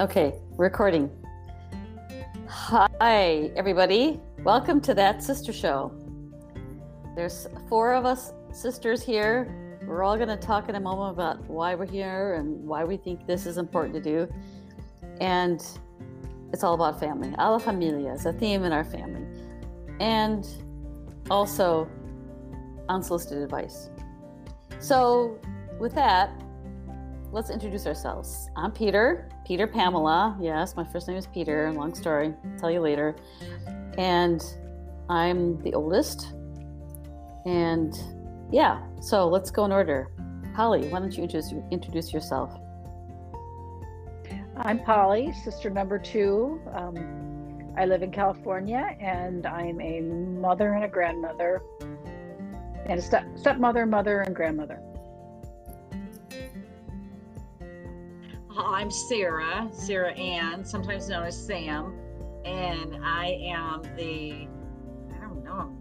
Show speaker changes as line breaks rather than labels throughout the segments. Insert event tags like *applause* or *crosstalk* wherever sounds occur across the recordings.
Okay, recording. Hi, everybody. Welcome to That Sister Show. There's four of us sisters here. We're all going to talk in a moment about why we're here and why we think this is important to do. And it's all about family. A la familia is a theme in our family. And also unsolicited advice. So, with that, let's introduce ourselves. I'm Peter, Peter Pamela. Yes, my first name is Peter. Long story, I'll tell you later. And I'm the oldest. And yeah, so let's go in order. Holly, why don't you introduce, introduce yourself?
I'm Polly, sister number two. Um, I live in California and I'm a mother and a grandmother, and a step, stepmother, mother, and grandmother. *laughs*
I'm Sarah, Sarah Ann, sometimes known as Sam, and I am the, I don't know,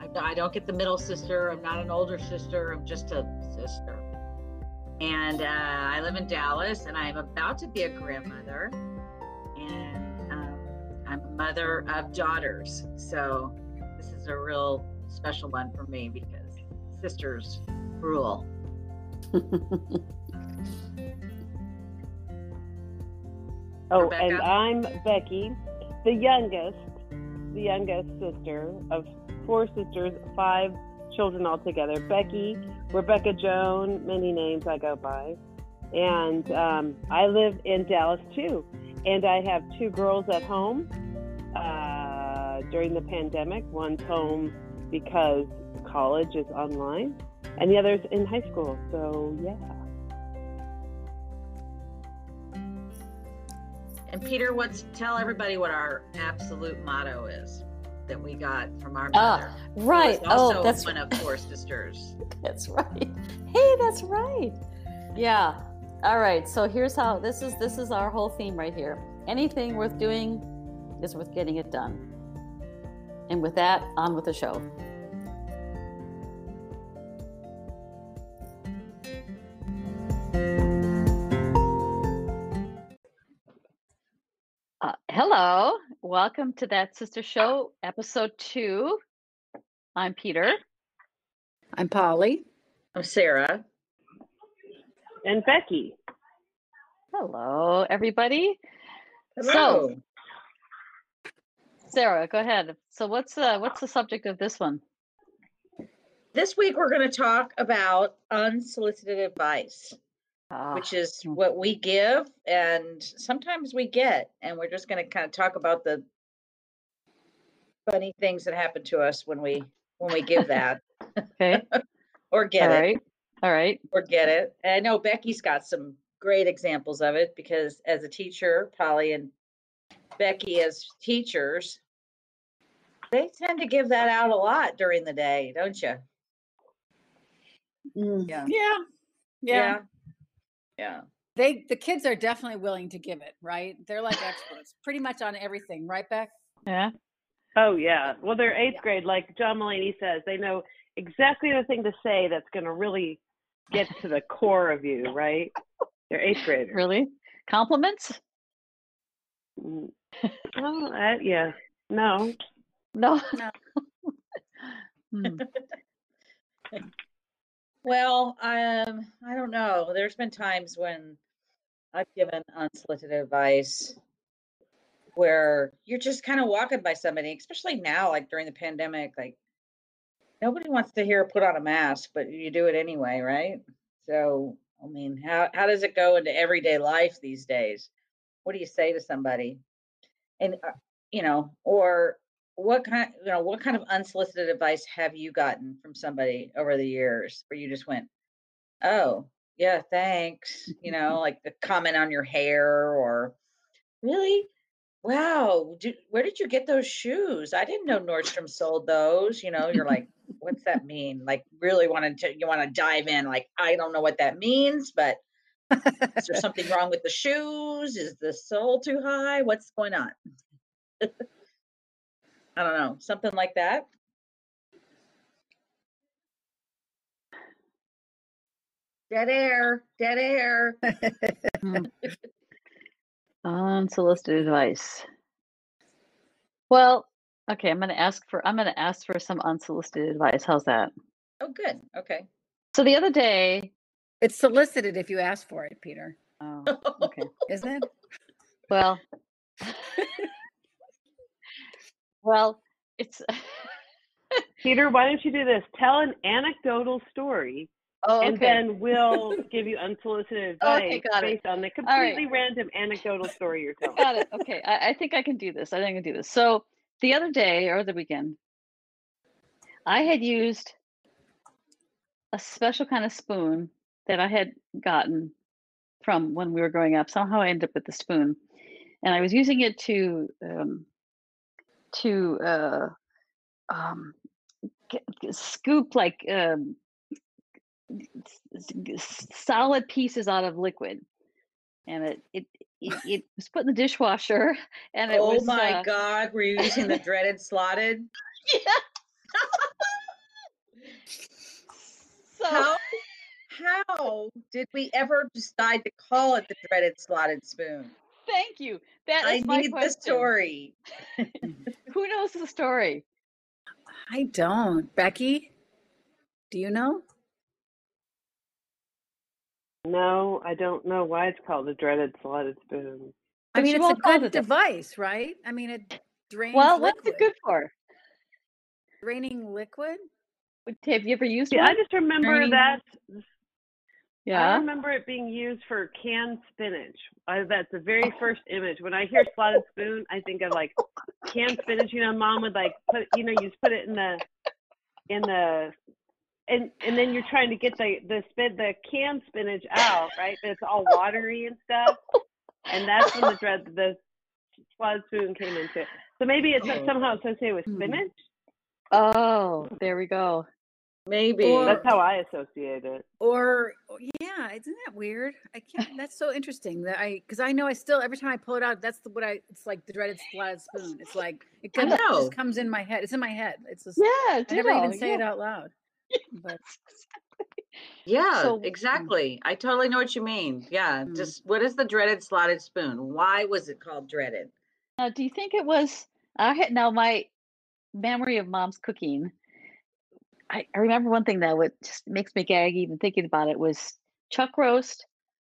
I, I don't get the middle sister. I'm not an older sister. I'm just a sister. And uh, I live in Dallas, and I'm about to be a grandmother, and um, I'm a mother of daughters. So this is a real special one for me because sisters rule. *laughs*
Oh,
Rebecca?
and I'm Becky, the youngest, the youngest sister of four sisters, five children altogether. Becky, Rebecca Joan, many names I go by. And um, I live in Dallas too. And I have two girls at home uh, during the pandemic. One's home because college is online, and the other's in high school. So, yeah.
And Peter, what's tell everybody what our absolute motto is that we got from our
Ah,
mother. who
right.
also
Oh, that's
one of four sisters. *laughs*
That's right. Hey, that's right. Yeah. All right. So here's how this is this is our whole theme right here. Anything worth doing is worth getting it done. And with that, on with the show. Uh, hello. Welcome to That Sister Show, episode two. I'm Peter.
I'm Polly.
I'm Sarah.
And Becky.
Hello, everybody.
Hello.
So, Sarah, go ahead. So what's the what's the subject of this one?
this week we're going to talk about unsolicited advice,
Ah,
which is what we give and sometimes we get. And we're just going to kind of talk about the funny things that happen to us when we when we give that *laughs*
okay. *laughs*
or get
All
it.
right. All right.
or get it. And I know Becky's got some great examples of it because as a teacher, Polly and Becky as teachers, they tend to give that out a lot during the day, don't you? Yeah.
Yeah. Yeah.
Yeah.
They the kids are definitely willing to give it, right? They're like experts pretty much on everything, right, Beck?
Yeah.
Oh yeah. Well, they're eighth grade. Like John Mulaney says, they know exactly the thing to say that's going to really get to the core of you, right? They're eighth graders.
Really? Compliments? *laughs*
Oh, that, yeah. No.
No.
No. *laughs*
Hmm. *laughs*
Well, um, I don't know. There's been times when I've given unsolicited advice where you're just kind of walking by somebody, especially now, like during the pandemic, like nobody wants to hear put on a mask, but you do it anyway, right? So, I mean, how how does it go into everyday life these days? What do you say to somebody? And uh, you know, or what kind, you know, what kind of unsolicited advice have you gotten from somebody over the years where you just went, "Oh, yeah, thanks," you know, *laughs* like the comment on your hair or really? Wow, do, where did you get those shoes? I didn't know Nordstrom sold those. You know, you're like, what's that mean? Like, really wanted to, you want to dive in. Like, I don't know what that means, but is there *laughs* something wrong with the shoes? Is the sole too high? What's going on? *laughs* I don't know, something like that. Dead air, dead air.
Hmm. *laughs* Unsolicited advice. Well, okay, I'm going to ask for I'm going to ask for some unsolicited advice. How's that?
Oh, good. Okay.
So the other day,
It's solicited if you ask for it, Peter.
oh, *laughs* okay.
Isn't it?
Well, *laughs* well, it's *laughs*
Peter, why don't you do this? Tell an anecdotal story,
oh,
and then we'll give you unsolicited *laughs* advice
Okay, got it.
based on the
All right.
completely random anecdotal story you're telling.
Got it. Okay, I, I think I can do this. I think I can do this. So the other day or the weekend, I had used a special kind of spoon that I had gotten from when we were growing up. Somehow I ended up with the spoon, and I was using it to um, to uh, um, scoop like um, solid pieces out of liquid, and it it. It, *laughs* it was put in the dishwasher, *laughs* and it
oh
was.
my
uh,
God. Were you using the *laughs* dreaded slotted?
Yeah. so
How, how did we ever decide to call it the dreaded slotted spoon?
Thank you. That is
I
is my
need the story. *laughs* *laughs*
Who knows the story?
I don't. Becky, do you know?
No, I don't know why it's called the dreaded slotted spoon.
I mean, it's a good
it that.
device, right? I mean, it drains
Well,
liquid.
what's it good for?
Draining liquid?
Have you ever used
See,
one?
I just remember
Turning-
that. I remember it being used for canned spinach. I, that's the very *laughs* first image. When I hear slotted spoon, I think of like canned spinach. You know, mom would like put, you know, you just put it in the, in the, and and then you're trying to get the the spin the canned spinach out, right? But it's all watery and stuff. And that's when the *laughs* dread the slotted spoon came into it. So maybe it's
Oh.
somehow associated with
Hmm.
spinach.
Oh, there we go.
Maybe.
Or-
That's how I associate it.
Or yeah, isn't that weird? I can't. *laughs* That's so interesting that I because I know I still every time I pull it out, that's the, what I. It's like the dreaded slotted spoon. It's like it comes, it just comes in my head. It's in my head. It's just
Yeah,
I never even say
yeah.
it out loud. *laughs* But
Yeah,
So-
exactly. I totally know what you mean. Yeah.
Mm.
Just what is the dreaded slotted spoon? Why was it called dreaded?
Now, do you think it was? I had now my memory of mom's cooking. I, I remember one thing that would just makes me gag even thinking about it was chuck roast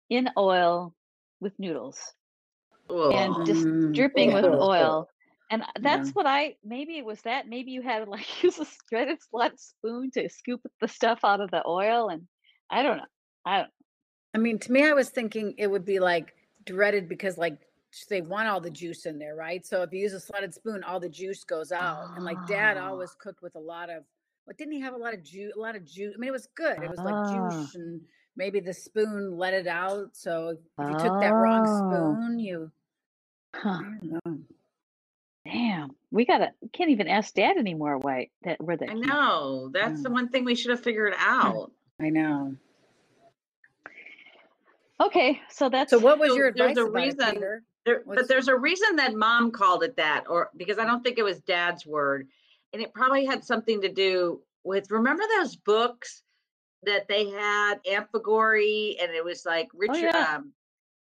in oil with noodles and just
Mm,
dripping with oil. And that's
Yeah.
what I maybe it was that maybe you had to like *laughs* use a shredded slot spoon to scoop the stuff out of the oil and I don't know. I don't
I mean, to me, I was thinking it would be like dreaded because like they want all the juice in there, right? So if you use a slotted spoon, all the juice goes out. And like dad
Ah.
always cooked with a lot of what didn't he have a lot of juice? A lot of juice. I mean, it was good. It was like
Ah.
juice, and maybe the spoon let it out. So if you took that wrong
Oh.
spoon, you
huh.
I don't know.
Damn. We gotta can't even ask dad anymore why that where that
I know. That's the one thing we should have figured out.
I know.
Okay, so that's
So what was
So
your
there's
advice
a
about it,
reason- There, but there's a reason that mom called it that, or because I don't think it was dad's word. And it probably had something to do with remember those books that they had, Amphigorey, and it was like Richard oh,
yeah.
um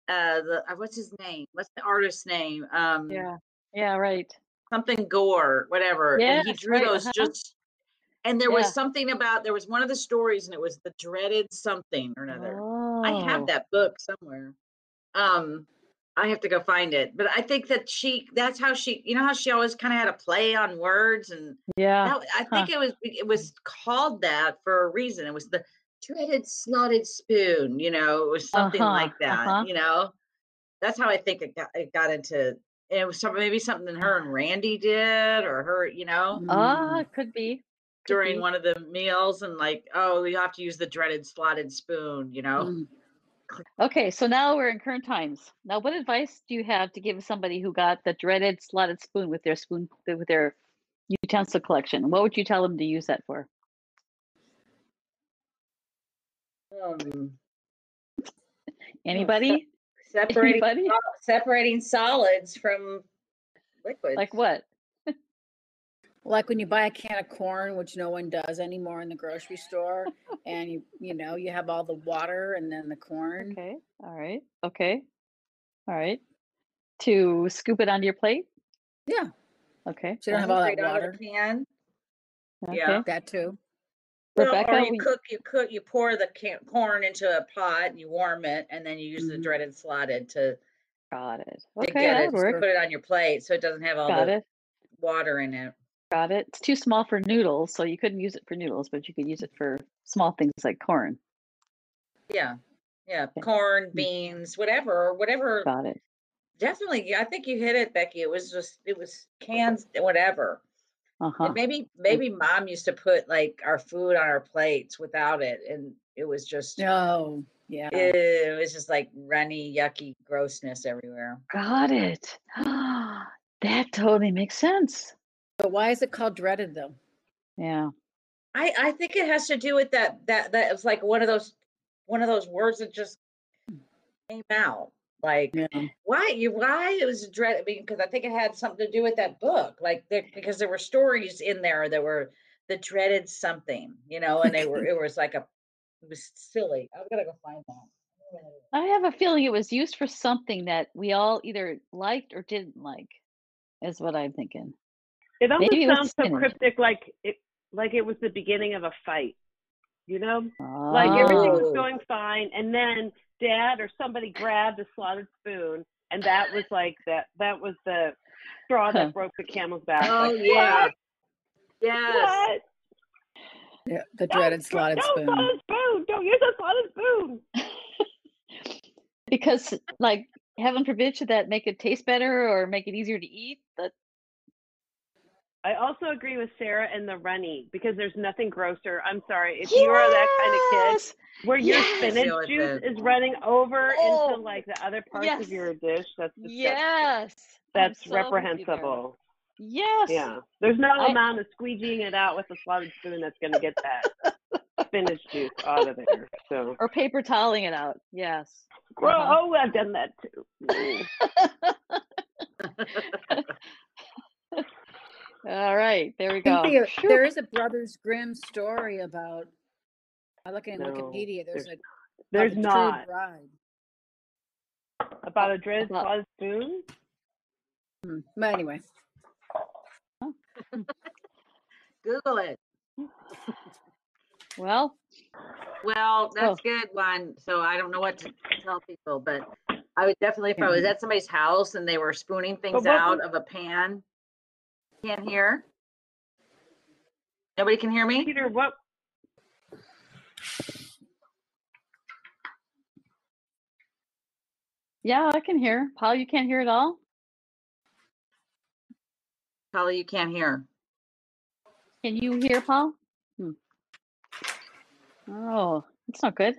uh the uh, what's his name? What's the artist's name? Um
yeah. Yeah, right.
something gore, whatever. and he drew
right,
those
uh-huh.
just and there
Yeah.
was something about there was one of the stories and it was the dreaded something or another. Oh. I
Oh.
have that book somewhere. Um, I have to go find it. But I think that she that's how she you know how she always kind of had a play on words and
Yeah.
that, I think it was it was called that for a reason. It was the dreaded slotted spoon, you know, it was something
Uh-huh,
like that,
uh-huh.
you know. That's how I think it got it got into it was some, maybe something her and Randy did or her, you know,
Ah,
Mm.
could be. could
during
be.
one of the meals and like, oh, you have to use the dreaded slotted spoon, you know.
Mm.
Okay, so now we're in current times. Now, what advice do you have to give somebody who got the dreaded slotted spoon with their spoon with their utensil collection? What would you tell them to use that for?
Um,
Anybody?
separating
Anybody?
separating solids from liquids.
Like what?
Like when you buy a can of corn which no one does anymore in the grocery store and you you know you have all the water and then the corn
Okay. All right. Okay. All right. to scoop it onto your plate?
Yeah.
Okay.
So you don't have all that
Straight out of
water.
the Pan.
Okay.
Yeah.
That too.
Well,
Rebecca,
or you
we-
cook, you cook, you pour the can- corn into a pot and you warm it, and then you use the
Mhm.
dreaded slotted to,
Got it.
to
Okay,
get it,
work.
put it on your plate, so it doesn't have all
Got
the
it.
water in it.
Got it. It's too small for noodles, so you couldn't use it for noodles, but you could use it for small things like corn.
Yeah, yeah,
Okay.
corn,
Mm.
beans, whatever, whatever.
Got it.
Definitely, I think you hit it, Becky. It was just, it was cans, whatever.
Uh huh.
And maybe, maybe mom used to put like our food on our plates without it, and it was just,
no. yeah.
it was just like runny, yucky grossness everywhere.
Got it. *gasps* that totally makes sense.
But why is it called dreaded though?
Yeah.
I, I think it has to do with that that that was like one of those one of those words that just hmm. came out. Like
Yeah.
why you why it was dread I mean because I think it had something to do with that book. Like there because there were stories in there that were the dreaded something, you know, and they were *laughs* it was like a it was silly. I'm gonna go find that.
I have a feeling it was used for something that we all either liked or didn't like, is what I'm thinking.
It almost
Maybe it
sounds so cryptic, like it like it was the beginning of a fight. You know, like everything was
Oh.
going fine, and then dad or somebody grabbed a slotted spoon, and that was like that. That was the straw
Huh.
that broke the camel's back.
Oh
like,
yeah.
What?
Yes.
What?
Yeah. The
Don't-
dreaded slotted
don't
spoon.
slotted spoon. Don't use a slotted spoon. *laughs*
because, like, heaven forbid, should that make it taste better or make it easier to eat? That
I also agree with Sarah and the runny because there's nothing grosser. I'm sorry if you are that kind of kid
Yes!
where your spinach juice
babe.
is running over
Oh,
into like the other parts
yes.
of your dish. That's disgusting.
Yes.
That's
so with you
reprehensible.
Yes.
Yeah. There's no
I-
amount of squeegeeing it out with a slotted spoon that's going to get that *laughs* spinach juice out of there. So,
Or paper toweling it out. Yes.
Gro-
Uh-huh.
oh, I've done that too. *laughs* *laughs*
All right, there we go.
think there, there is a Brothers Grimm story about. I look in
No,
Wikipedia. There's,
there's-
a
There's
about the
not
bride.
about a dread
About-
slotted spoon.
Hmm. But anyway, *laughs*
Google it.
Well,
Well, that's
Oh.
good one. So I don't know what to tell people, but I would definitely, if I was at somebody's house and they were spooning things out of a pan, can't hear. Nobody can hear me?
Peter, what?
yeah, I can hear. Paul, you can't hear at all?
Holly, you can't hear.
Can you hear, Paul? Hmm. Oh, that's not good.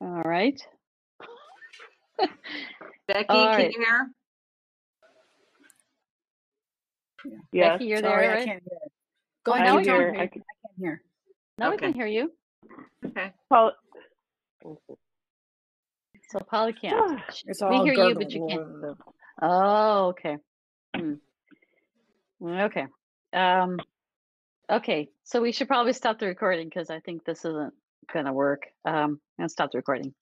All right. *laughs*
Becky,
All
can you hear?
Yes.
Becky, you're there,
sorry, I can't hear. Go
Oh,
ahead,
now
keep
we can
hear.
I
I
can't
can-
hear.
Now we can hear you.
Okay.
Paul,
So Polly can't. Sh-
It's
we hear you, but you can't. Oh, okay. Hmm. Okay. Um, okay. So we should probably stop the recording because I think this isn't gonna work. Um, and stop the recording.